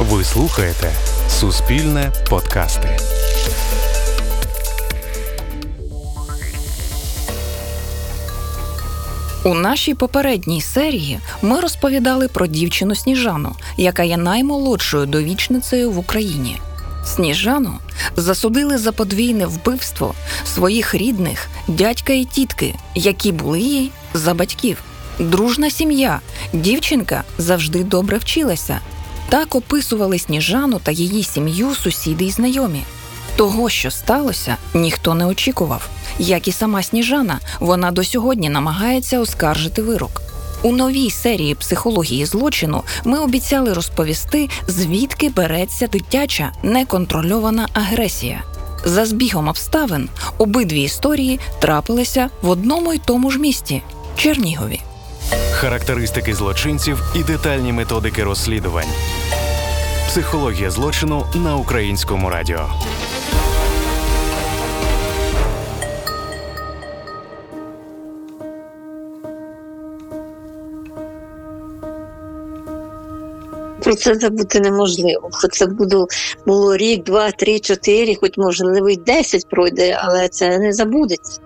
Ви слухаєте Суспільне подкасти. У нашій попередній серії ми розповідали про дівчину Сніжану, яка є наймолодшою довічницею в Україні. Сніжану засудили за подвійне вбивство своїх рідних дядька і тітки, які були їй за батьків. Дружна сім'я, дівчинка завжди добре вчилася. Так описували Сніжану та її сім'ю сусіди й знайомі. Того, що сталося, ніхто не очікував. Як і сама Сніжана, вона до сьогодні намагається оскаржити вирок. У новій серії психології злочину ми обіцяли розповісти, звідки береться дитяча неконтрольована агресія. За збігом обставин обидві історії трапилися в одному й тому ж місті Чернігові. Характеристики злочинців і детальні методики розслідувань. Психологія злочину на українському радіо. Про це забути неможливо. Хоч це було, було рік, два, три, чотири, хоч можливо й десять пройде, але це не забудеться.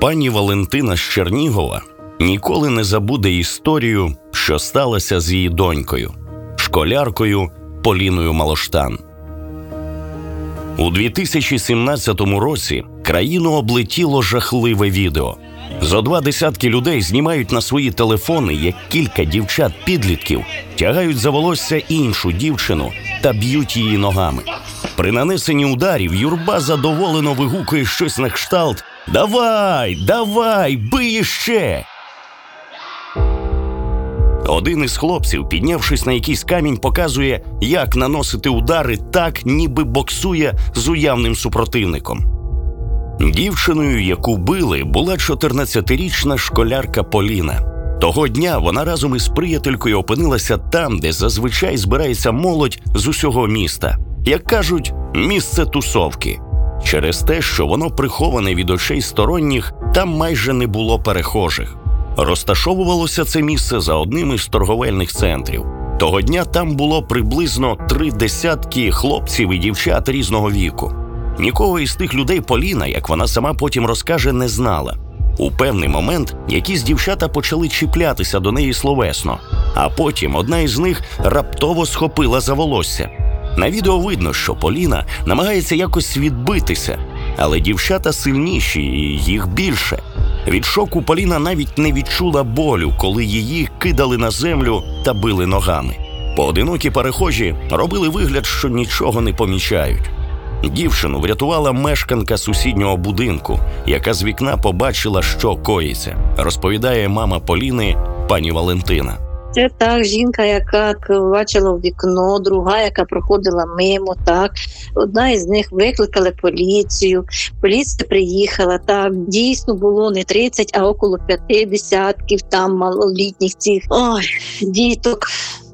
Пані Валентина з Чернігова ніколи не забуде історію, що сталося з її донькою, школяркою Поліною Малоштан. У 2017 році країну облетіло жахливе відео. Зо два десятки людей знімають на свої телефони, як кілька дівчат-підлітків тягають за волосся іншу дівчину та б'ють її ногами. При нанесенні ударів юрба задоволено вигукує щось на кшталт Давай, давай, бий ще. Один із хлопців, піднявшись на якийсь камінь, показує, як наносити удари так, ніби боксує з уявним супротивником. Дівчиною, яку били, була 14-річна школярка Поліна. Того дня вона разом із приятелькою опинилася там, де зазвичай збирається молодь з усього міста, як кажуть, місце тусовки. Через те, що воно приховане від очей сторонніх, там майже не було перехожих. Розташовувалося це місце за одним із торговельних центрів. Того дня там було приблизно три десятки хлопців і дівчат різного віку. Нікого із тих людей Поліна, як вона сама потім розкаже, не знала. У певний момент якісь дівчата почали чіплятися до неї словесно, а потім одна із них раптово схопила за волосся. На відео видно, що Поліна намагається якось відбитися, але дівчата сильніші і їх більше. Від шоку Поліна навіть не відчула болю, коли її кидали на землю та били ногами. Поодинокі перехожі робили вигляд, що нічого не помічають. Дівчину врятувала мешканка сусіднього будинку, яка з вікна побачила, що коїться, розповідає мама Поліни, пані Валентина. Це так, жінка, яка бачила в вікно, друга, яка проходила мимо. Так одна із них викликали поліцію. Поліція приїхала. Так дійсно було не 30, а около п'яти десятків там малолітніх цих ой, діток,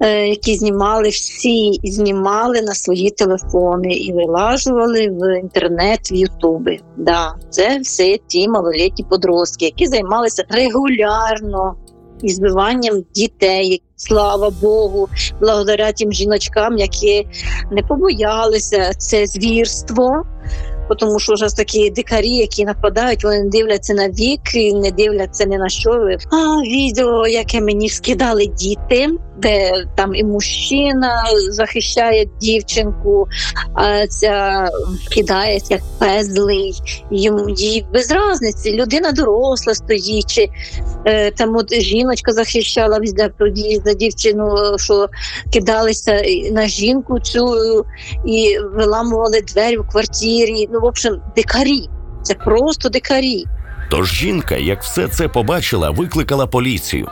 е, які знімали всі знімали на свої телефони і вилажували в інтернет, в Ютуби. Да, це все ті малолітні подростки, які займалися регулярно і збиванням дітей. Слава Богу, благодаря тим жіночкам, які не побоялися це звірство. Тому що вже такі дикарі, які нападають, вони дивляться на вік, не дивляться ні на що. А відео, яке мені скидали діти, де там і мужчина захищає дівчинку, а ця кидає як пезлий. Йому їй без разниці, людина доросла стоїть, чи е, там от жіночка захищала за, за дівчину, що кидалися на жінку цю і виламували двері в квартирі. Ну, в общем, дикарі. Це просто дикарі. Тож жінка, як все це побачила, викликала поліцію.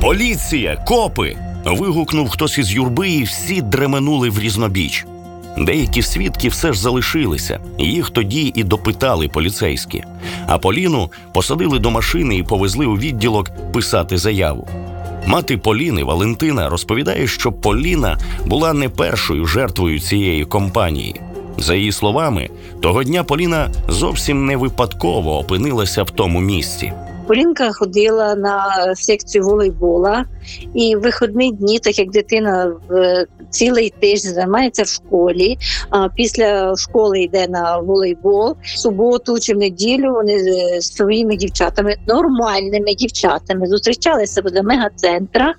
Поліція, копи! вигукнув хтось із юрби, і всі дременули в різнобіч. Деякі свідки все ж залишилися, їх тоді і допитали поліцейські. А Поліну посадили до машини і повезли у відділок писати заяву. Мати Поліни Валентина розповідає, що Поліна була не першою жертвою цієї компанії. За її словами, того дня Поліна зовсім не випадково опинилася в тому місці. Полінка ходила на секцію волейбола І в вихідні дні, так як дитина в цілий тиждень займається в школі, а після школи йде на волейбол в суботу чи в неділю. Вони з своїми дівчатами, нормальними дівчатами, зустрічалися в мегацентра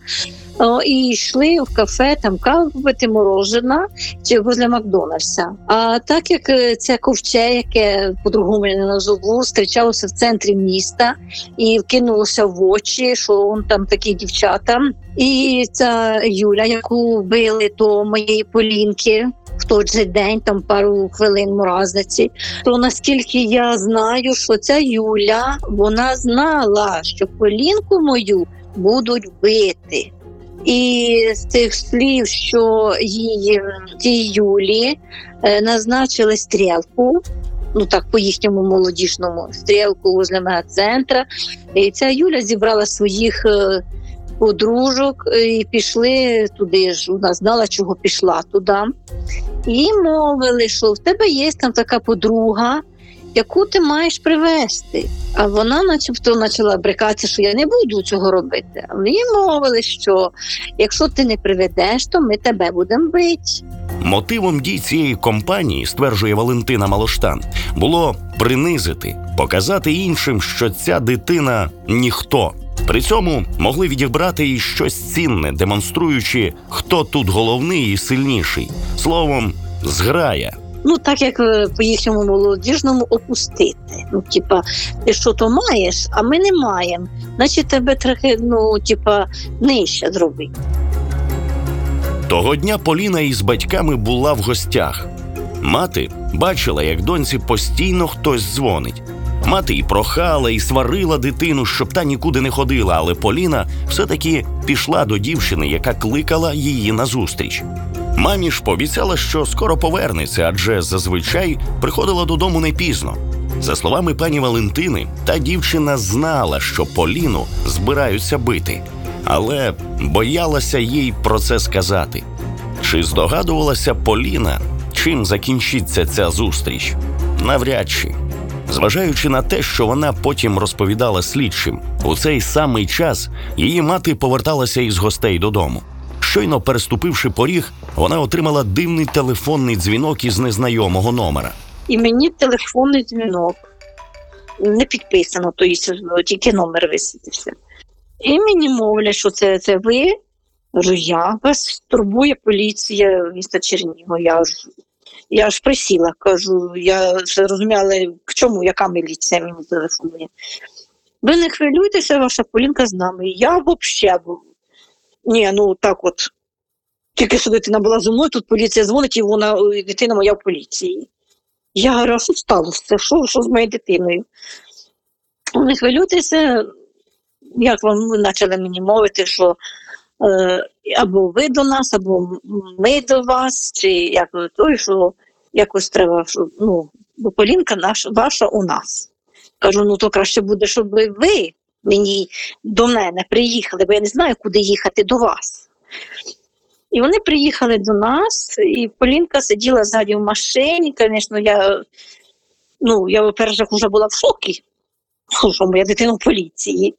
о, і йшли в кафе, там каву морожена чи возле Макдональдса. А так як е, це ковче, яке по-другому не назову, зустрічалося в центрі міста і кинулося в очі, що он там такі дівчата. І ця Юля, яку вбили до моєї полінки. В той же день, там пару хвилин мразниці, то наскільки я знаю, що ця Юля вона знала, що полінку мою будуть бити. І з тих слів, що її тій Юлі е, назначили стрілку, ну так по їхньому молодіжному стрілку возле мегацентра. І ця Юля зібрала своїх е, подружок е, і пішли туди ж. Вона знала, чого пішла туди. І мовили, що в тебе є там така подруга, яку ти маєш привезти. А вона, начебто, почала брикатися, що я не буду цього робити. А вони мовили, що якщо ти не приведеш, то ми тебе будемо бити. Мотивом дій цієї компанії, стверджує Валентина Малоштан, було принизити, показати іншим, що ця дитина ніхто. При цьому могли відібрати і щось цінне, демонструючи, хто тут головний і сильніший. Словом, зграя. Ну, так як е, по їхньому молодіжному опустити. Ну, типа, ти що то маєш, а ми не маємо. Значить, тебе трохи, ну, типа, нижче зробити. Того дня Поліна із батьками була в гостях. Мати бачила, як доньці постійно хтось дзвонить. Мати і прохала, і сварила дитину, щоб та нікуди не ходила, але Поліна все-таки пішла до дівчини, яка кликала її назустріч. Мамі ж пообіцяла, що скоро повернеться, адже зазвичай приходила додому не пізно. За словами пані Валентини, та дівчина знала, що Поліну збираються бити, але боялася їй про це сказати. Чи здогадувалася Поліна, чим закінчиться ця зустріч? Навряд чи. Зважаючи на те, що вона потім розповідала слідчим, у цей самий час її мати поверталася із гостей додому. Щойно переступивши поріг, вона отримала дивний телефонний дзвінок із незнайомого номера. І мені телефонний дзвінок не підписано, то тільки номер висвітився. І мені мовлять, що це, це ви. Я вас турбує поліція міста Чернігова. Я я ж присіла, кажу, я вже розуміла, к чому, яка міліція мені телефонує. Ви не хвилюйтеся, ваша Полінка з нами. Я взагалі був. Ні, ну так от. Тільки що дитина була зі мною, тут поліція дзвонить, і вона дитина моя в поліції. Я а що сталося? Що, що з моєю дитиною? Не хвилюйтеся, як вам почали мені мовити, що або ви до нас, або ми до вас, чи як той, що якось треба, що, ну, бо Полінка наша, ваша у нас. Кажу, ну то краще буде, щоб ви мені до мене приїхали, бо я не знаю, куди їхати до вас. І вони приїхали до нас, і Полінка сиділа ззаді в машині. Звісно, я, ну, я, по-перше, вже була в шокі, що моя дитина в поліції.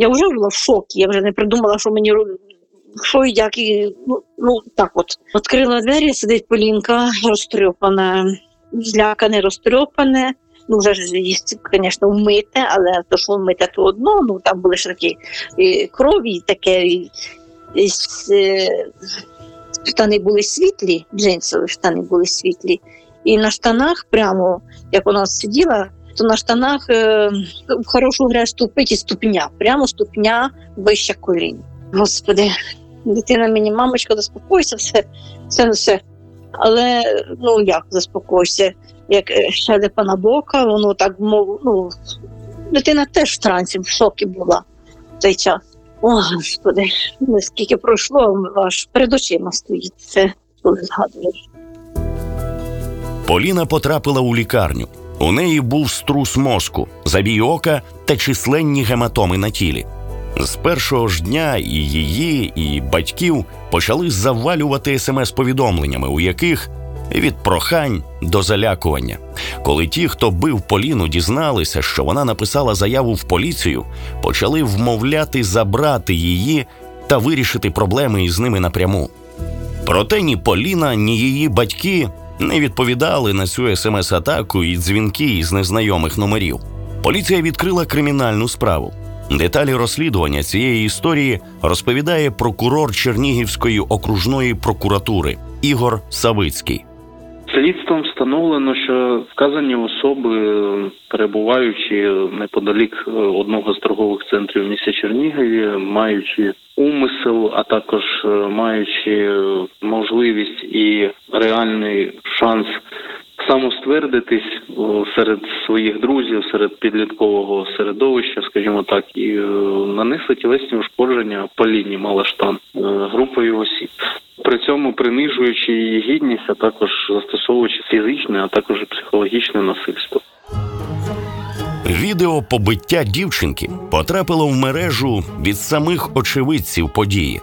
Я вже була в шокі, я вже не придумала, що мені що і як. І, ну, ну, так от. Відкрила двері, сидить Полінка, розтрьопана, злякане, розтрьопане. Ну, вже ж звісно, вмите, але то, що вмите, то одно, ну там були ж такі і крові, і таке. І, і, і, штани були світлі, джинсові штани були світлі. І на штанах, прямо як вона сиділа, то на штанах е, в хорошу грязь ступить і ступня, прямо ступня вища колін. Господи, дитина мені, мамочка, заспокойся, все, все, все. Але ну як заспокойся, як щелепа на бока, воно так мов, ну, дитина теж в трансі, в шокі була в цей час. О, Господи, скільки пройшло, аж перед очима стоїть це, коли згадуєш. Поліна потрапила у лікарню. У неї був струс мозку, забій ока та численні гематоми на тілі. З першого ж дня і її, і батьків почали завалювати смс-повідомленнями, у яких від прохань до залякування. Коли ті, хто бив Поліну, дізналися, що вона написала заяву в поліцію, почали вмовляти забрати її та вирішити проблеми із ними напряму. Проте ні Поліна, ні її батьки не відповідали на цю смс-атаку і дзвінки із незнайомих номерів. Поліція відкрила кримінальну справу. Деталі розслідування цієї історії розповідає прокурор Чернігівської окружної прокуратури Ігор Савицький. Слідством встановлено, що вказані особи, перебуваючи неподалік е, одного з торгових центрів в місті Чернігові, маючи умисел, а також е, маючи можливість і реальний шанс самоствердитись серед своїх друзів, серед підліткового середовища, скажімо так, і е, нанесли тілесні ушкодження по лінії Малаштан групою осіб при цьому принижуючи її гідність, а також застосовуючи фізичне, а також психологічне насильство. Відео побиття дівчинки потрапило в мережу від самих очевидців події.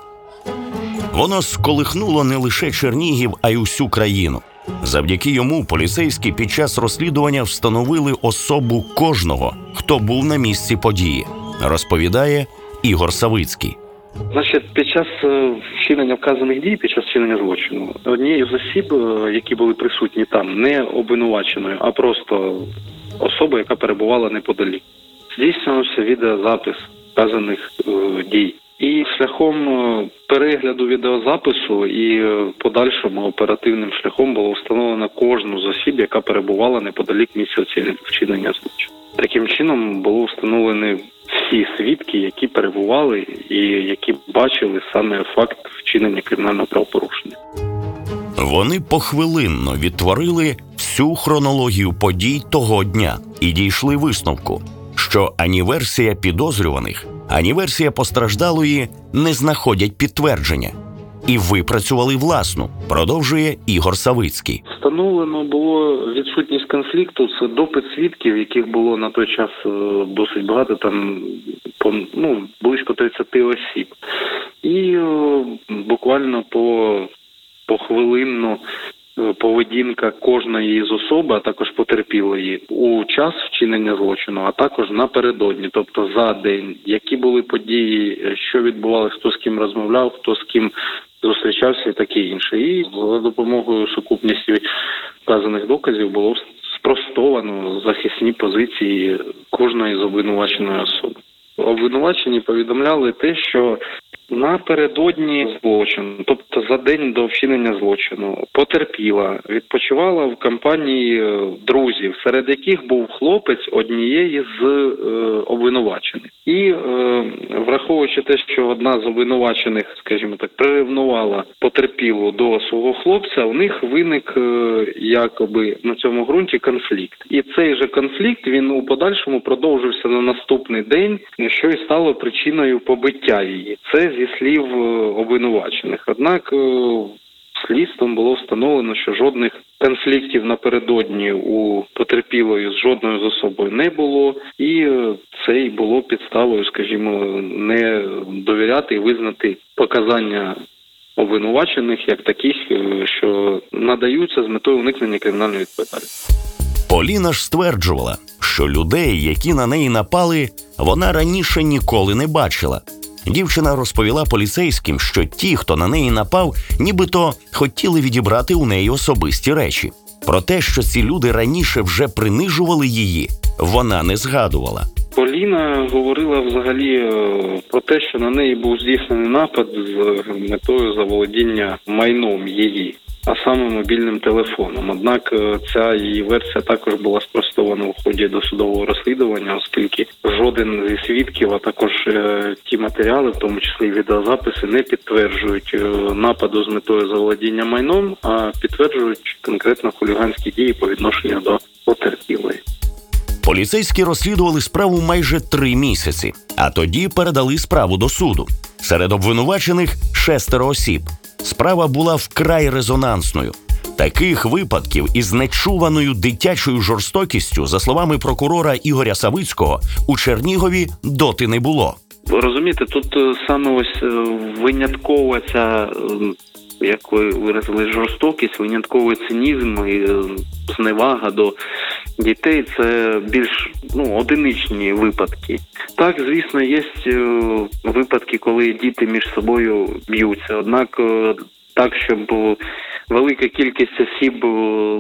Воно сколихнуло не лише Чернігів, а й усю країну. Завдяки йому поліцейські під час розслідування встановили особу кожного, хто був на місці події, розповідає Ігор Савицький. Значить, під час е, вчинення вказаних дій, під час вчинення злочину, однією з осіб, е, які були присутні там, не обвинуваченою, а просто особа, яка перебувала неподалік, здійснювався відеозапис вказаних е, дій. І шляхом перегляду відеозапису і подальшим оперативним шляхом було встановлено кожну з осіб, яка перебувала неподалік місця вчинення злочину. Таким чином було встановлено всі свідки, які перебували і які бачили саме факт вчинення кримінального правопорушення. Вони похвилинно відтворили всю хронологію подій того дня і дійшли висновку, що ані версія підозрюваних, ані версія постраждалої не знаходять підтвердження і випрацювали власну. Продовжує Ігор Савицький. Встановлено було відсутність конфлікту. Це допит свідків, яких було на той час е, досить багато. Там по ну близько 30 осіб, і е, буквально по похвилинно поведінка кожної з особи, а також потерпілої у час вчинення злочину, а також напередодні, тобто за день, які були події, що відбувалося, хто з ким розмовляв, хто з ким зустрічався і таке інше. І за допомогою сукупності вказаних доказів було спростовано захисні позиції кожної з обвинуваченої особи. Обвинувачені повідомляли те, що Напередодні злочину, тобто за день до вчинення злочину, потерпіла, відпочивала в компанії е, друзів, серед яких був хлопець однієї з е, обвинувачених, і е, враховуючи те, що одна з обвинувачених, скажімо так, приревнувала потерпілу до свого хлопця, у них виник е, якоби на цьому ґрунті конфлікт, і цей же конфлікт він у подальшому продовжився на наступний день, що і стало причиною побиття її. Це зі слів е, обвинувачених. Однак е, слідством було встановлено, що жодних конфліктів напередодні у потерпілої з жодною з особою не було, і е, це й було підставою, скажімо, не довіряти і визнати показання. Обвинувачених як таких, що надаються з метою уникнення кримінальної відповідальності. Поліна ж стверджувала, що людей, які на неї напали, вона раніше ніколи не бачила. Дівчина розповіла поліцейським, що ті, хто на неї напав, нібито хотіли відібрати у неї особисті речі. Про те, що ці люди раніше вже принижували її, вона не згадувала. Поліна говорила взагалі е, про те, що на неї був здійснений напад з метою заволодіння майном її а саме мобільним телефоном. Однак е, ця її версія також була спростована у ході досудового розслідування, оскільки жоден зі свідків, а також е, ті матеріали, в тому числі відеозаписи, не підтверджують е, нападу з метою заволодіння майном, а підтверджують конкретно хуліганські дії по відношенню до потерпілої. Поліцейські розслідували справу майже три місяці, а тоді передали справу до суду. Серед обвинувачених шестеро осіб. Справа була вкрай резонансною. Таких випадків із нечуваною дитячою жорстокістю, за словами прокурора Ігоря Савицького, у Чернігові доти не було. Ви розумієте, тут е, саме ось е, виняткова ця, як ви виразили, жорстокість, винятковий цинізм і е, зневага до дітей це більш ну одиничні випадки. Так, звісно, є е, випадки, коли діти між собою б'ються. Однак е, так, щоб велика кількість осіб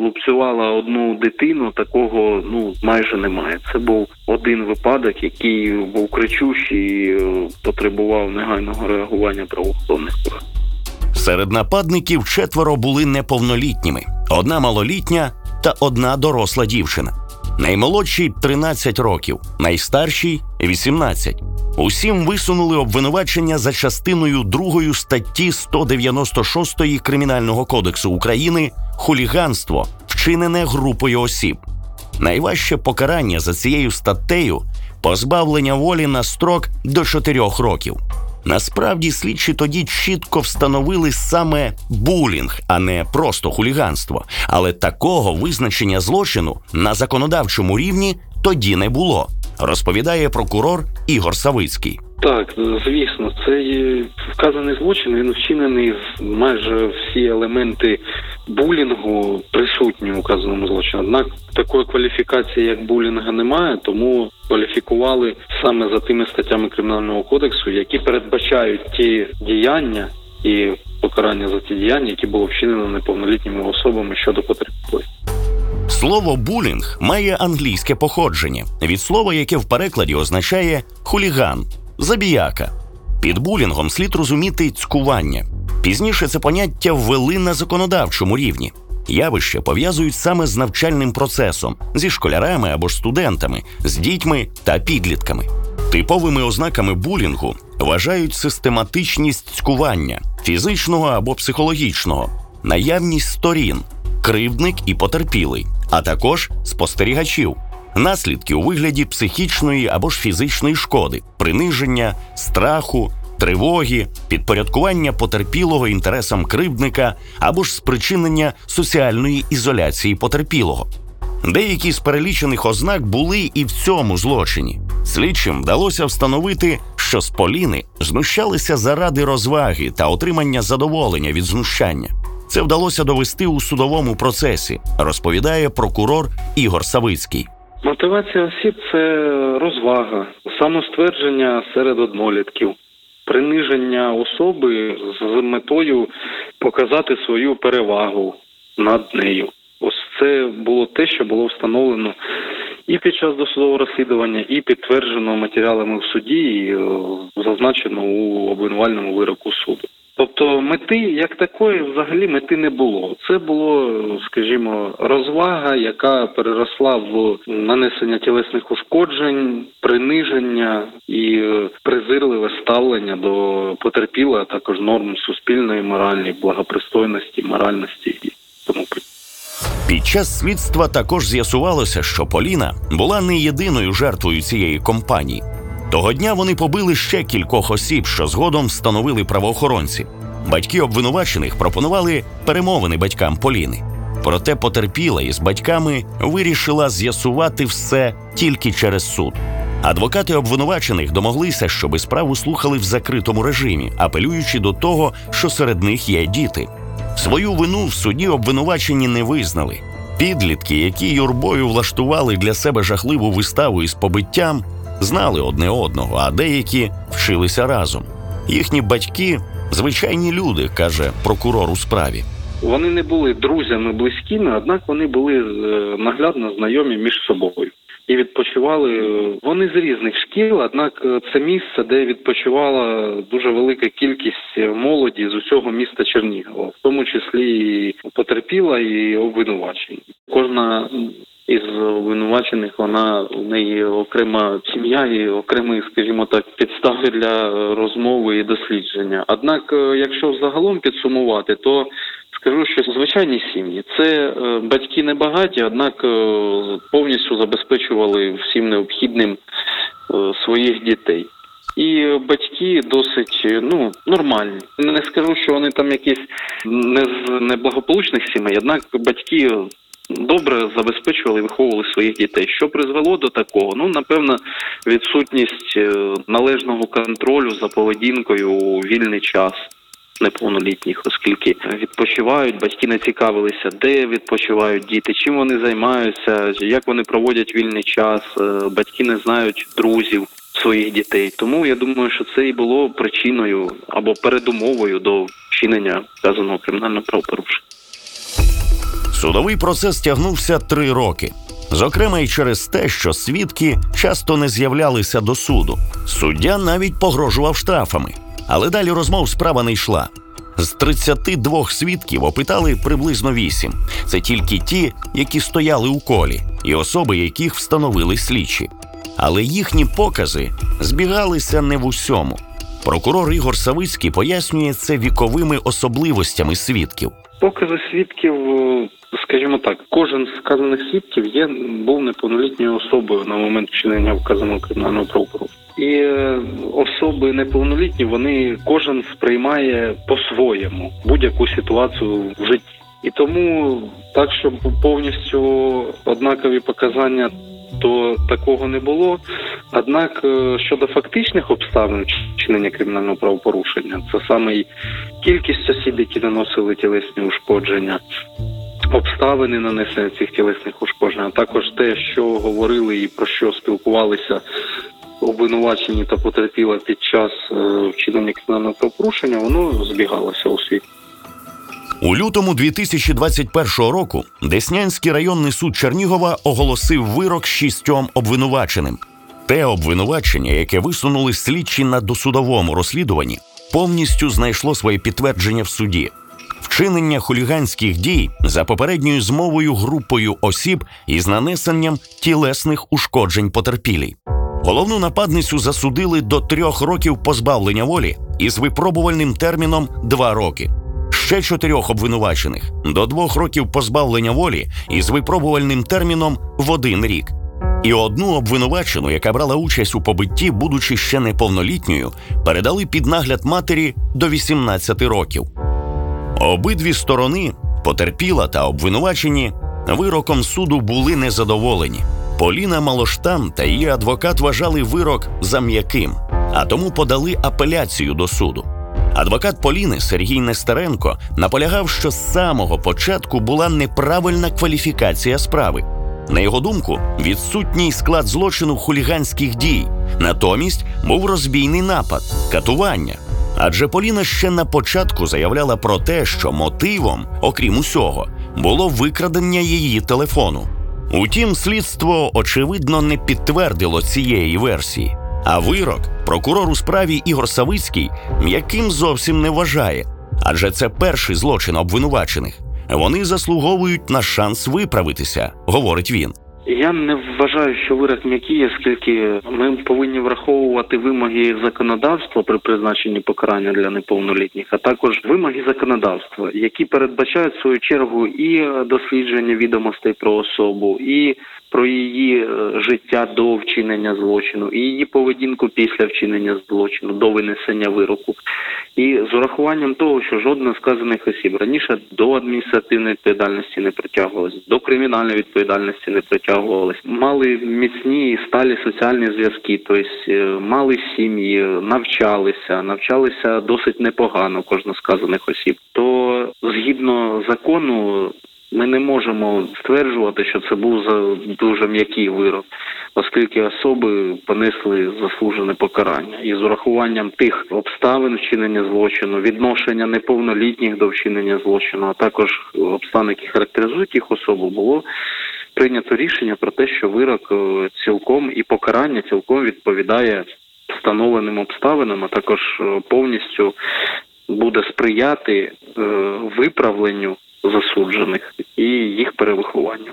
лупцювала одну дитину, такого ну майже немає. Це був один випадок, який був кричущий і потребував негайного реагування правоохоронних органів. Серед нападників четверо були неповнолітніми: одна малолітня та одна доросла дівчина. Наймолодшій 13 років, найстаршій 18. Усім висунули обвинувачення за частиною 2 статті 196 Кримінального кодексу України хуліганство, вчинене групою осіб. Найважче покарання за цією статтею позбавлення волі на строк до 4 років. Насправді слідчі тоді чітко встановили саме булінг, а не просто хуліганство. Але такого визначення злочину на законодавчому рівні тоді не було. Розповідає прокурор Ігор Савицький. Так, звісно, цей вказаний злочин він вчинений майже всі елементи булінгу присутні у вказаному злочині. Однак такої кваліфікації, як булінга, немає, тому кваліфікували саме за тими статтями кримінального кодексу, які передбачають ті діяння і покарання за ті діяння, які було вчинено неповнолітніми особами щодо потерпілих. Слово булінг має англійське походження від слова, яке в перекладі означає хуліган, забіяка. Під булінгом слід розуміти цькування. Пізніше це поняття ввели на законодавчому рівні. Явище пов'язують саме з навчальним процесом, зі школярами або ж студентами, з дітьми та підлітками. Типовими ознаками булінгу вважають систематичність цькування фізичного або психологічного, наявність сторін, кривдник і потерпілий, а також спостерігачів, наслідки у вигляді психічної або ж фізичної шкоди, приниження, страху, тривоги, підпорядкування потерпілого інтересам кривдника або ж спричинення соціальної ізоляції потерпілого. Деякі з перелічених ознак були і в цьому злочині. Слідчим вдалося встановити, що з Поліни знущалися заради розваги та отримання задоволення від знущання. Це вдалося довести у судовому процесі, розповідає прокурор Ігор Савицький. Мотивація осіб це розвага, самоствердження серед однолітків, приниження особи з метою показати свою перевагу над нею. Ось це було те, що було встановлено і під час досудового розслідування, і підтверджено матеріалами в суді, і е, зазначено у обвинувальному вироку суду. Тобто мети як такої взагалі мети не було. Це було, скажімо, розвага, яка переросла в нанесення тілесних ушкоджень, приниження і презирливе ставлення до потерпілого, а також норм суспільної моральної благопристойності, моральності і тому подібне. Під час слідства також з'ясувалося, що Поліна була не єдиною жертвою цієї компанії. Того дня вони побили ще кількох осіб, що згодом встановили правоохоронці. Батьки обвинувачених пропонували перемовини батькам Поліни. Проте потерпіла із батьками вирішила з'ясувати все тільки через суд. Адвокати обвинувачених домоглися, щоби справу слухали в закритому режимі, апелюючи до того, що серед них є діти. Свою вину в суді обвинувачені не визнали. Підлітки, які юрбою влаштували для себе жахливу виставу із побиттям, знали одне одного, а деякі вчилися разом. Їхні батьки звичайні люди, каже прокурор у справі. Вони не були друзями близькими, однак вони були е, наглядно знайомі між собою і відпочивали вони з різних шкіл. Однак е, це місце, де відпочивала дуже велика кількість молоді з усього міста Чернігова, в тому числі і потерпіла і обвинувачені. Кожна із обвинувачених вона у неї окрема сім'я і окремі, скажімо так, підстави для розмови і дослідження. Однак, е, якщо взагалом підсумувати, то Скажу, що звичайні сім'ї це е, батьки не багаті, однак е, повністю забезпечували всім необхідним своїх дітей. І батьки досить ну нормальні. Не скажу, що вони там якісь не з неблагополучних сімей, однак батьки добре забезпечували і виховували своїх дітей. Що призвело до такого? Ну напевно, відсутність е, належного контролю за поведінкою у вільний час. неповнолітніх, оскільки відпочивають, батьки не цікавилися, де відпочивають діти, чим вони займаються, як вони проводять вільний час. Е, Батьки не знають друзів своїх дітей. Тому я думаю, що це і було причиною або передумовою до вчинення вказаного кримінального правопорушення. Судовий процес тягнувся три роки. Зокрема, і через те, що свідки часто не з'являлися до суду. Суддя навіть погрожував штрафами. Але далі розмов справа не йшла. З 32 свідків опитали приблизно 8. Це тільки ті, які стояли у колі, і особи, яких встановили слідчі. Але їхні покази збігалися не в усьому. Прокурор Ігор Савицький пояснює це віковими особливостями свідків. Покази свідків, е, скажімо так, кожен з вказаних свідків є був неповнолітньою особою на момент вчинення вказаного кримінального правопорушення. І е, особи неповнолітні вони кожен сприймає по-своєму будь-яку ситуацію в житті. І тому так, щоб повністю однакові показання, то такого не було. Однак е, щодо фактичних обставин вчинення кримінального правопорушення, це саме й кількість осіб, які наносили тілесні ушкодження, обставини нанесення цих тілесних ушкоджень, а також те, що говорили і про що спілкувалися обвинувачені та потерпіла під час е, вчинення кримінального правопорушення, воно збігалося у світі. У лютому 2021 року Деснянський районний суд Чернігова оголосив вирок шістьом обвинуваченим. Те обвинувачення, яке висунули слідчі на досудовому розслідуванні, повністю знайшло своє підтвердження в суді. Вчинення хуліганських дій за попередньою змовою групою осіб із нанесенням тілесних ушкоджень потерпілій. Головну нападницю засудили до трьох років позбавлення волі із випробувальним терміном два роки. Ще чотирьох обвинувачених до двох років позбавлення волі із випробувальним терміном в один рік. І одну обвинувачену, яка брала участь у побитті, будучи ще неповнолітньою, передали під нагляд матері до 18 років. Обидві сторони, потерпіла та обвинувачені, вироком суду були незадоволені. Поліна Малоштам та її адвокат вважали вирок за м'яким, а тому подали апеляцію до суду. Адвокат Поліни Сергій Нестеренко наполягав, що з самого початку була неправильна кваліфікація справи. На його думку, відсутній склад злочину хуліганських дій. Натомість був розбійний напад, катування. Адже Поліна ще на початку заявляла про те, що мотивом, окрім усього, було викрадення її телефону. Утім, слідство очевидно не підтвердило цієї версії. А вирок прокурор у справі Ігор Савицький м'яким зовсім не вважає, адже це перший злочин обвинувачених. Вони заслуговують на шанс виправитися, говорить він. Я не вважаю, що вирок м'який, оскільки ми повинні враховувати вимоги законодавства при призначенні покарання для неповнолітніх, а також вимоги законодавства, які передбачають в свою чергу і дослідження відомостей про особу, і про її е, життя до вчинення злочину, і її поведінку після вчинення злочину, до винесення вироку. І з урахуванням того, що жодна сказаних осіб раніше до адміністративної відповідальності не притягувалась, до кримінальної відповідальності не притягувалась, мали міцні і сталі соціальні зв'язки, тобто е, мали сім'ї, навчалися, навчалися досить непогано кожна сказаних осіб. То згідно закону ми не можемо стверджувати, що це був за дуже м'який вирок, оскільки особи понесли заслужене покарання, і з урахуванням тих обставин вчинення злочину, відношення неповнолітніх до вчинення злочину, а також обставин, які характеризують їх особу, було прийнято рішення про те, що вирок е, цілком і покарання цілком відповідає встановленим обставинам, а також е, повністю буде сприяти е, виправленню засуджених і їх перевихованню.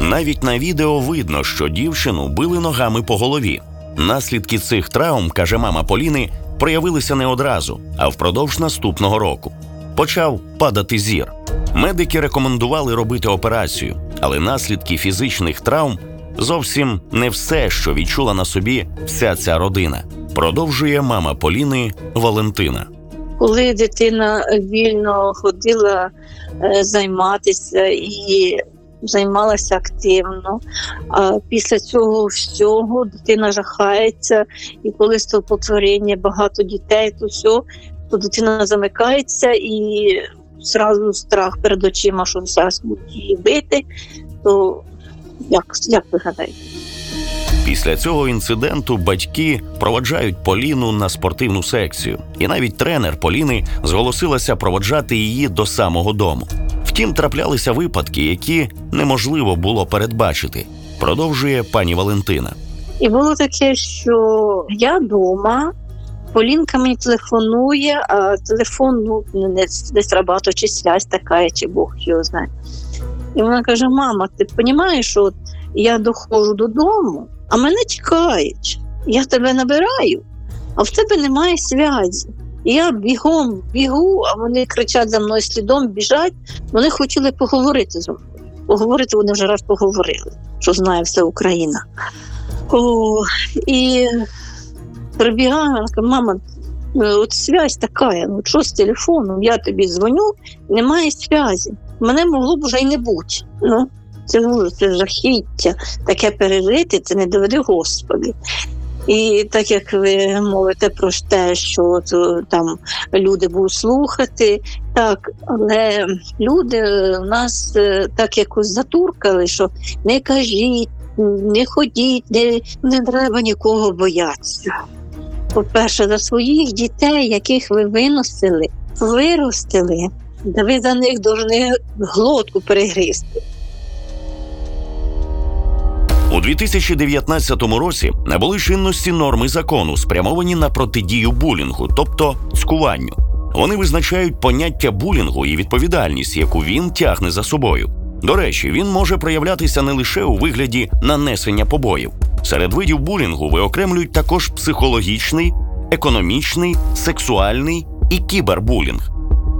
Навіть на відео видно, що дівчину били ногами по голові. Наслідки цих травм, каже мама Поліни, проявилися не одразу, а впродовж наступного року. Почав падати зір. Медики рекомендували робити операцію, але наслідки фізичних травм зовсім не все, що відчула на собі вся ця родина. Продовжує мама Поліни Валентина. Коли дитина вільно ходила е, займатися і займалася активно, а після цього всього дитина жахається, і коли стовпотворення, багато дітей, то все, то дитина замикається і зразу страх перед очима, що зараз будуть її бити, то як, як ви гадаєте? Після цього інциденту батьки проводжають Поліну на спортивну секцію, і навіть тренер Поліни зголосилася проводжати її до самого дому. Втім, траплялися випадки, які неможливо було передбачити. Продовжує пані Валентина. І було таке, що я вдома, Полінка мені телефонує, а телефон ну, не десь рабато, чи связь така, чи Бог його знає. І вона каже: Мама, ти розумієш, що я доходжу додому, а мене чекають. Я тебе набираю, а в тебе немає зв'язі. Я бігом бігу, а вони кричать за мною слідом, біжать. Вони хотіли поговорити з мною. Поговорити вони вже раз поговорили, що знає вся Україна. О, І прибігає, вона каже, мама, от связь така, ну що з телефоном, я тобі дзвоню, немає зв'язі. Мене могло б вже й не бути. Ну, це ужас, це жахіття. Таке пережити, це не доведи Господи. І так як ви мовите про те, що там люди будуть слухати, так, але люди у нас е, так якось затуркали, що не кажіть, не ходіть, не, не треба нікого боятися. По-перше, за своїх дітей, яких ви виносили, виростили, да ви за них повинні глотку перегризти. У 2019 році набули чинності норми закону, спрямовані на протидію булінгу, тобто цькуванню. Вони визначають поняття булінгу і відповідальність, яку він тягне за собою. До речі, він може проявлятися не лише у вигляді нанесення побоїв. Серед видів булінгу виокремлюють також психологічний, економічний, сексуальний і кібербулінг.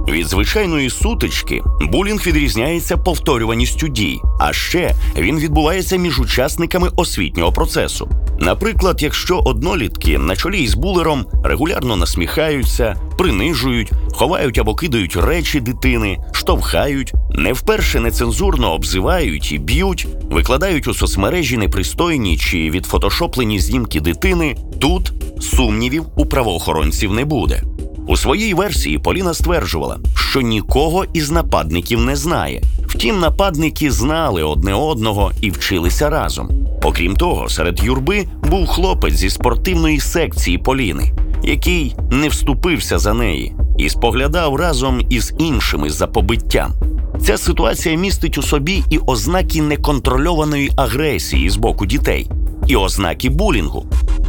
Від звичайної сутички булінг відрізняється повторюваністю дій, а ще він відбувається між учасниками освітнього процесу. Наприклад, якщо однолітки на чолі із булером регулярно насміхаються, принижують, ховають або кидають речі дитини, штовхають, не вперше нецензурно обзивають і б'ють, викладають у соцмережі непристойні чи відфотошоплені знімки дитини, тут сумнівів у правоохоронців не буде. У своїй версії Поліна стверджувала, що нікого із нападників не знає. Втім, нападники знали одне одного і вчилися разом. Окрім того, серед юрби був хлопець зі спортивної секції Поліни, який не вступився за неї і споглядав разом із іншими за побиттям. Ця ситуація містить у собі і ознаки неконтрольованої агресії з боку дітей, і ознаки булінгу.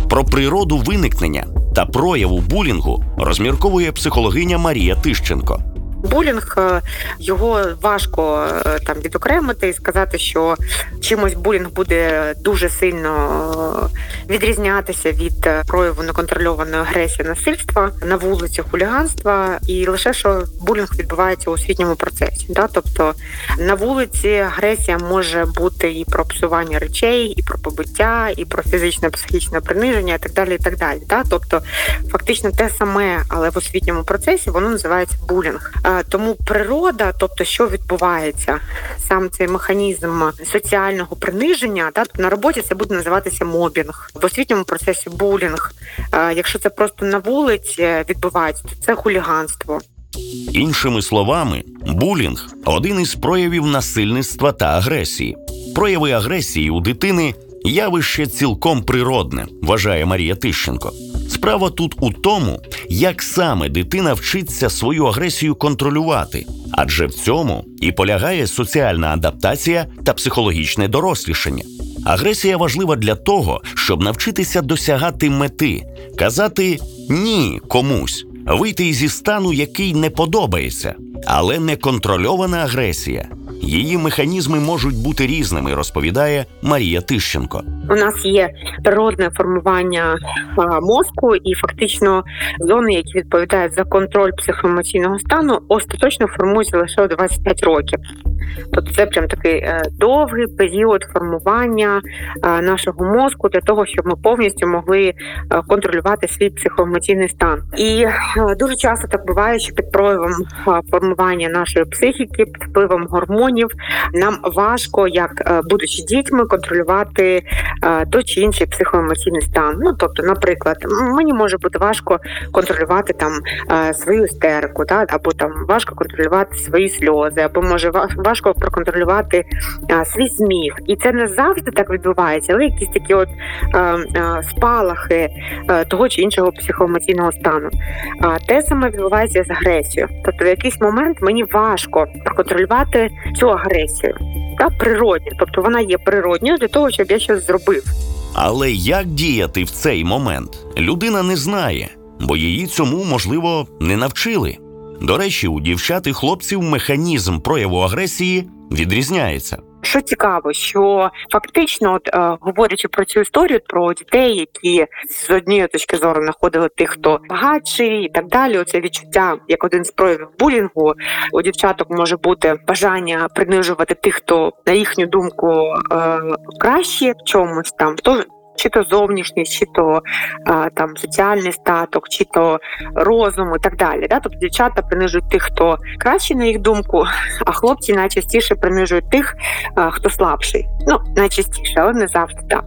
Про природу виникнення та прояву булінгу розмірковує психологиня Марія Тищенко. Булінг е, його важко е, там відокремити і сказати, що чимось булінг буде дуже сильно е, відрізнятися від прояву неконтрольованої агресії насильства на вулиці хуліганства, і лише що булінг відбувається у освітньому процесі. Да? Тобто на вулиці агресія може бути і про псування речей, і про побиття, і про фізичне психічне приниження, і так далі. І так далі. Да? Тобто, фактично те саме, але в освітньому процесі воно називається булінг. Тому природа, тобто, що відбувається, сам цей механізм соціального приниження, да, на роботі це буде називатися мобінг в освітньому процесі булінг. Якщо це просто на вулиці відбувається, то це хуліганство. Іншими словами, булінг один із проявів насильництва та агресії. Прояви агресії у дитини явище цілком природне, вважає Марія Тищенко. Справа тут у тому, як саме дитина вчиться свою агресію контролювати, адже в цьому і полягає соціальна адаптація та психологічне дорослішання. Агресія важлива для того, щоб навчитися досягати мети, казати ні комусь, вийти зі стану, який не подобається, але неконтрольована агресія Її механізми можуть бути різними, розповідає Марія Тищенко. У нас є природне формування мозку, і фактично зони, які відповідають за контроль психоемоційного стану, остаточно формуються лише у 25 років. Тобто це прям такий е, довгий період формування е, нашого мозку для того, щоб ми повністю могли е, контролювати свій психоемоційний стан. І дуже часто так буває, що під проявом формування нашої психіки, під впливом гормонів, нам важко, як будучи дітьми, контролювати той чи інший психоемоційний стан. Ну тобто, наприклад, мені може бути важко контролювати там свою істерику, та або там важко контролювати свої сльози, або може важко проконтролювати свій сміх, і це не завжди так відбувається, але якісь такі от спалахи того чи іншого психоемоційного стану. А те саме відбувається з агресією. Тобто, в якийсь момент мені важко проконтролювати цю агресію та природньо, тобто вона є природньою для того, щоб я щось зробив. Але як діяти в цей момент? Людина не знає, бо її цьому можливо не навчили. До речі, у дівчат і хлопців механізм прояву агресії відрізняється. Що цікаво, що фактично, от е, говорячи про цю історію про дітей, які з однієї точки зору знаходили тих, хто багатший і так далі. Оце відчуття як один з проявів булінгу у дівчаток може бути бажання принижувати тих, хто на їхню думку е, краще в чомусь там, хто чи то зовнішність, чи то а, там соціальний статок, чи то розум і так далі. Да? Тобто дівчата принижують тих, хто краще на їх думку, а хлопці найчастіше принижують тих, а, хто слабший. Ну найчастіше, але не завжди так.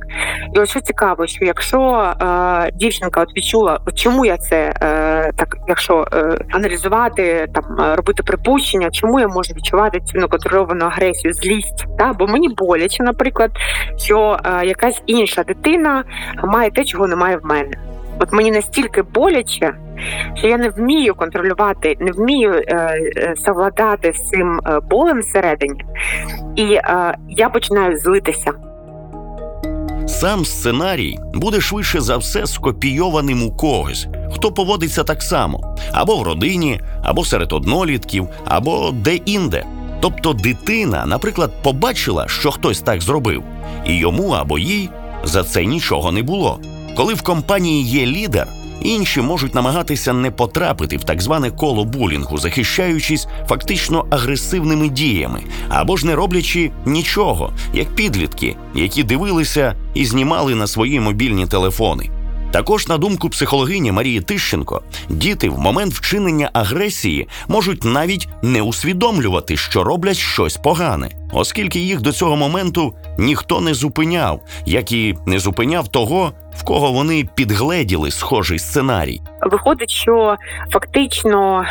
І ось що цікаво, що якщо а, дівчинка от відчула, от чому я це а, е, так, якщо а, е, аналізувати там робити припущення, чому я можу відчувати цю неконтрольовану агресію, злість, да? бо мені боляче, наприклад, що а, якась інша дитина людина має те, чого немає в мене. От мені настільки боляче, що я не вмію контролювати, не вмію е, е, совладати з цим е, болем всередині, і е, я починаю злитися. Сам сценарій буде швидше за все скопійованим у когось, хто поводиться так само або в родині, або серед однолітків, або де-інде. Тобто дитина, наприклад, побачила, що хтось так зробив, і йому або їй за це нічого не було. Коли в компанії є лідер, інші можуть намагатися не потрапити в так зване коло булінгу, захищаючись фактично агресивними діями або ж не роблячи нічого, як підлітки, які дивилися і знімали на свої мобільні телефони. Також, на думку психологині Марії Тищенко, діти в момент вчинення агресії можуть навіть не усвідомлювати, що роблять щось погане, оскільки їх до цього моменту ніхто не зупиняв, як і не зупиняв того, в кого вони підгледіли схожий сценарій. Виходить, що фактично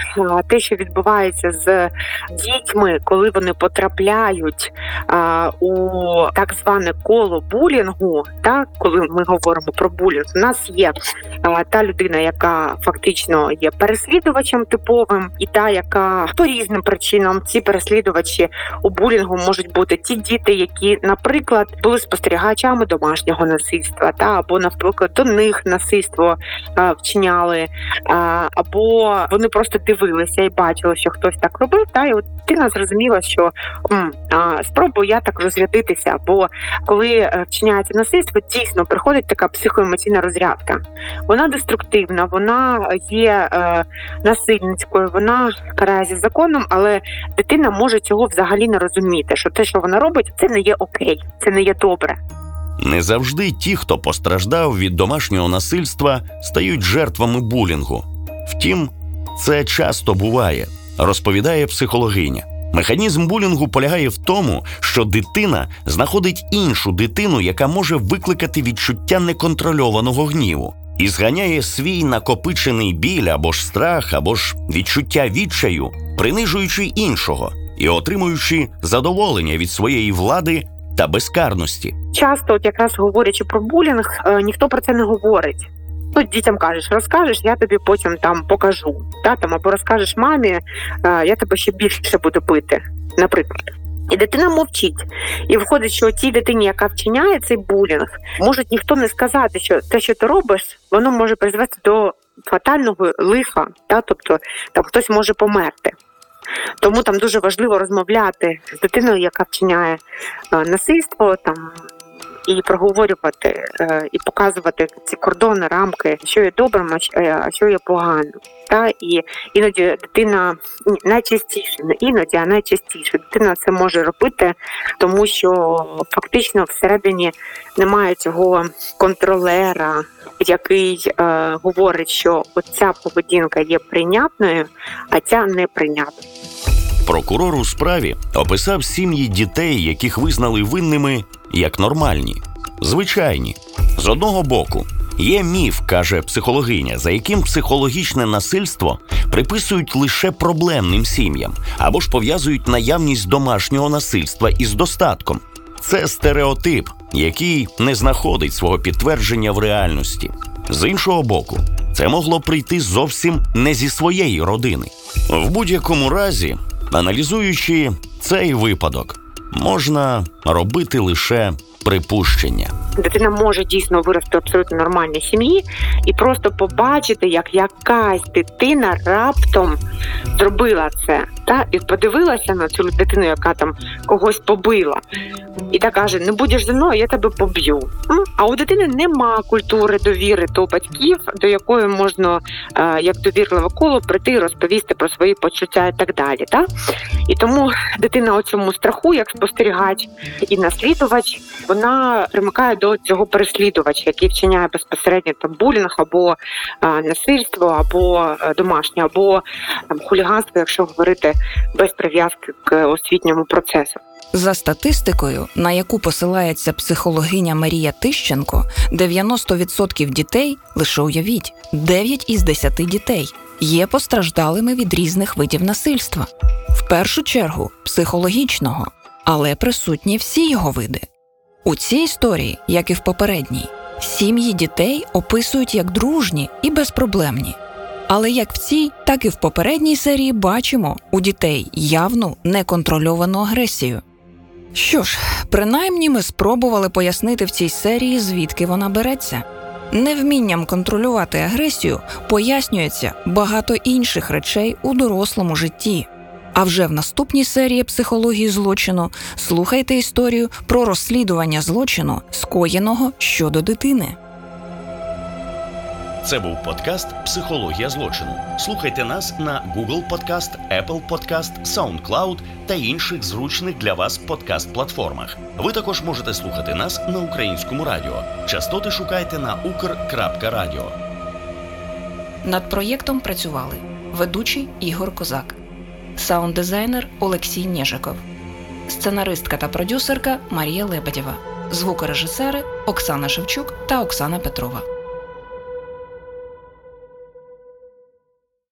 те, що відбувається з дітьми, коли вони потрапляють у так зване коло булінгу, так коли ми говоримо про булінг, у нас є та людина, яка фактично є переслідувачем типовим, і та, яка по різним причинам ці переслідувачі у булінгу можуть бути ті діти, які, наприклад, були спостерігачами домашнього насильства, та або наприклад до них насильство а, вчиняли або вони просто дивилися і бачили, що хтось так робив. Та і от дитина зрозуміла, що м, спробую я так розрядитися. Бо коли е, вчиняється насильство, дійсно приходить така психоемоційна розрядка. Вона деструктивна, вона є е, насильницькою, вона карається законом, але дитина може цього взагалі не розуміти. Що те, що вона робить, це не є окей, це не є добре. Не завжди ті, хто постраждав від домашнього насильства, стають жертвами булінгу. Втім, це часто буває, розповідає психологиня. Механізм булінгу полягає в тому, що дитина знаходить іншу дитину, яка може викликати відчуття неконтрольованого гніву, і зганяє свій накопичений біль або ж страх, або ж відчуття відчаю, принижуючи іншого і отримуючи задоволення від своєї влади та безкарності. Часто, от якраз говорячи про булінг, е, ніхто про це не говорить. Ну, дітям кажеш, розкажеш, я тобі потім там покажу. Та, там, Або розкажеш мамі, е, я тебе ще більше буду пити, наприклад. І дитина мовчить. І виходить, що тій дитині, яка вчиняє цей булінг, може ніхто не сказати, що те, що ти робиш, воно може призвести до фатального лиха, та? тобто там хтось може померти. Тому там дуже важливо розмовляти з дитиною, яка вчиняє е, насильство там. І проговорювати, е, і показувати ці кордони, рамки, що є добрим, а що є погано. Та і іноді дитина найчастіше, не іноді, а найчастіше дитина це може робити, тому що фактично всередині немає цього контролера, який е, говорить, що оця поведінка є прийнятною, а ця неприйнятною. Прокурор у справі описав сім'ї дітей, яких визнали винними як нормальні. Звичайні. З одного боку, є міф, каже психологиня, за яким психологічне насильство приписують лише проблемним сім'ям або ж пов'язують наявність домашнього насильства із достатком. Це стереотип, який не знаходить свого підтвердження в реальності. З іншого боку, це могло прийти зовсім не зі своєї родини. В будь-якому разі, аналізуючи цей випадок, можна робити лише припущення. Дитина може дійсно вирости в абсолютно нормальній сім'ї і просто побачити, як якась дитина раптом зробила це, та і подивилася на цю дитину, яка там когось побила, і та каже: не будеш зі мною, я тебе поб'ю. А у дитини нема культури довіри до батьків, до якої можна е, як довірливе коло прийти і розповісти про свої почуття і так далі. Та? І тому дитина у цьому страху, як спостерігач і наслідувач, вона примикає до цього переслідувача, який вчиняє безпосередньо там булінг або а, насильство, або домашнє, або там хуліганство, якщо говорити без прив'язки к освітньому процесу. За статистикою, на яку посилається психологиня Марія Тищенко, 90% дітей, лише уявіть, 9 із 10 дітей є постраждалими від різних видів насильства, в першу чергу психологічного, але присутні всі його види. У цій історії, як і в попередній, сім'ї дітей описують як дружні і безпроблемні. Але як в цій, так і в попередній серії бачимо у дітей явну неконтрольовану агресію. Що ж, принаймні ми спробували пояснити в цій серії, звідки вона береться. Невмінням контролювати агресію пояснюється багато інших речей у дорослому житті. А вже в наступній серії психології злочину слухайте історію про розслідування злочину, скоєного щодо дитини. Це був подкаст Психологія злочину. Слухайте нас на Google Podcast, Apple Podcast, SoundCloud та інших зручних для вас подкаст-платформах. Ви також можете слухати нас на українському радіо. Частоти шукайте на ukr.radio. Над проєктом працювали ведучий Ігор Козак, саунд-дизайнер Олексій Нежиков, сценаристка та продюсерка Марія Лебедєва, звукорежисери Оксана Шевчук та Оксана Петрова.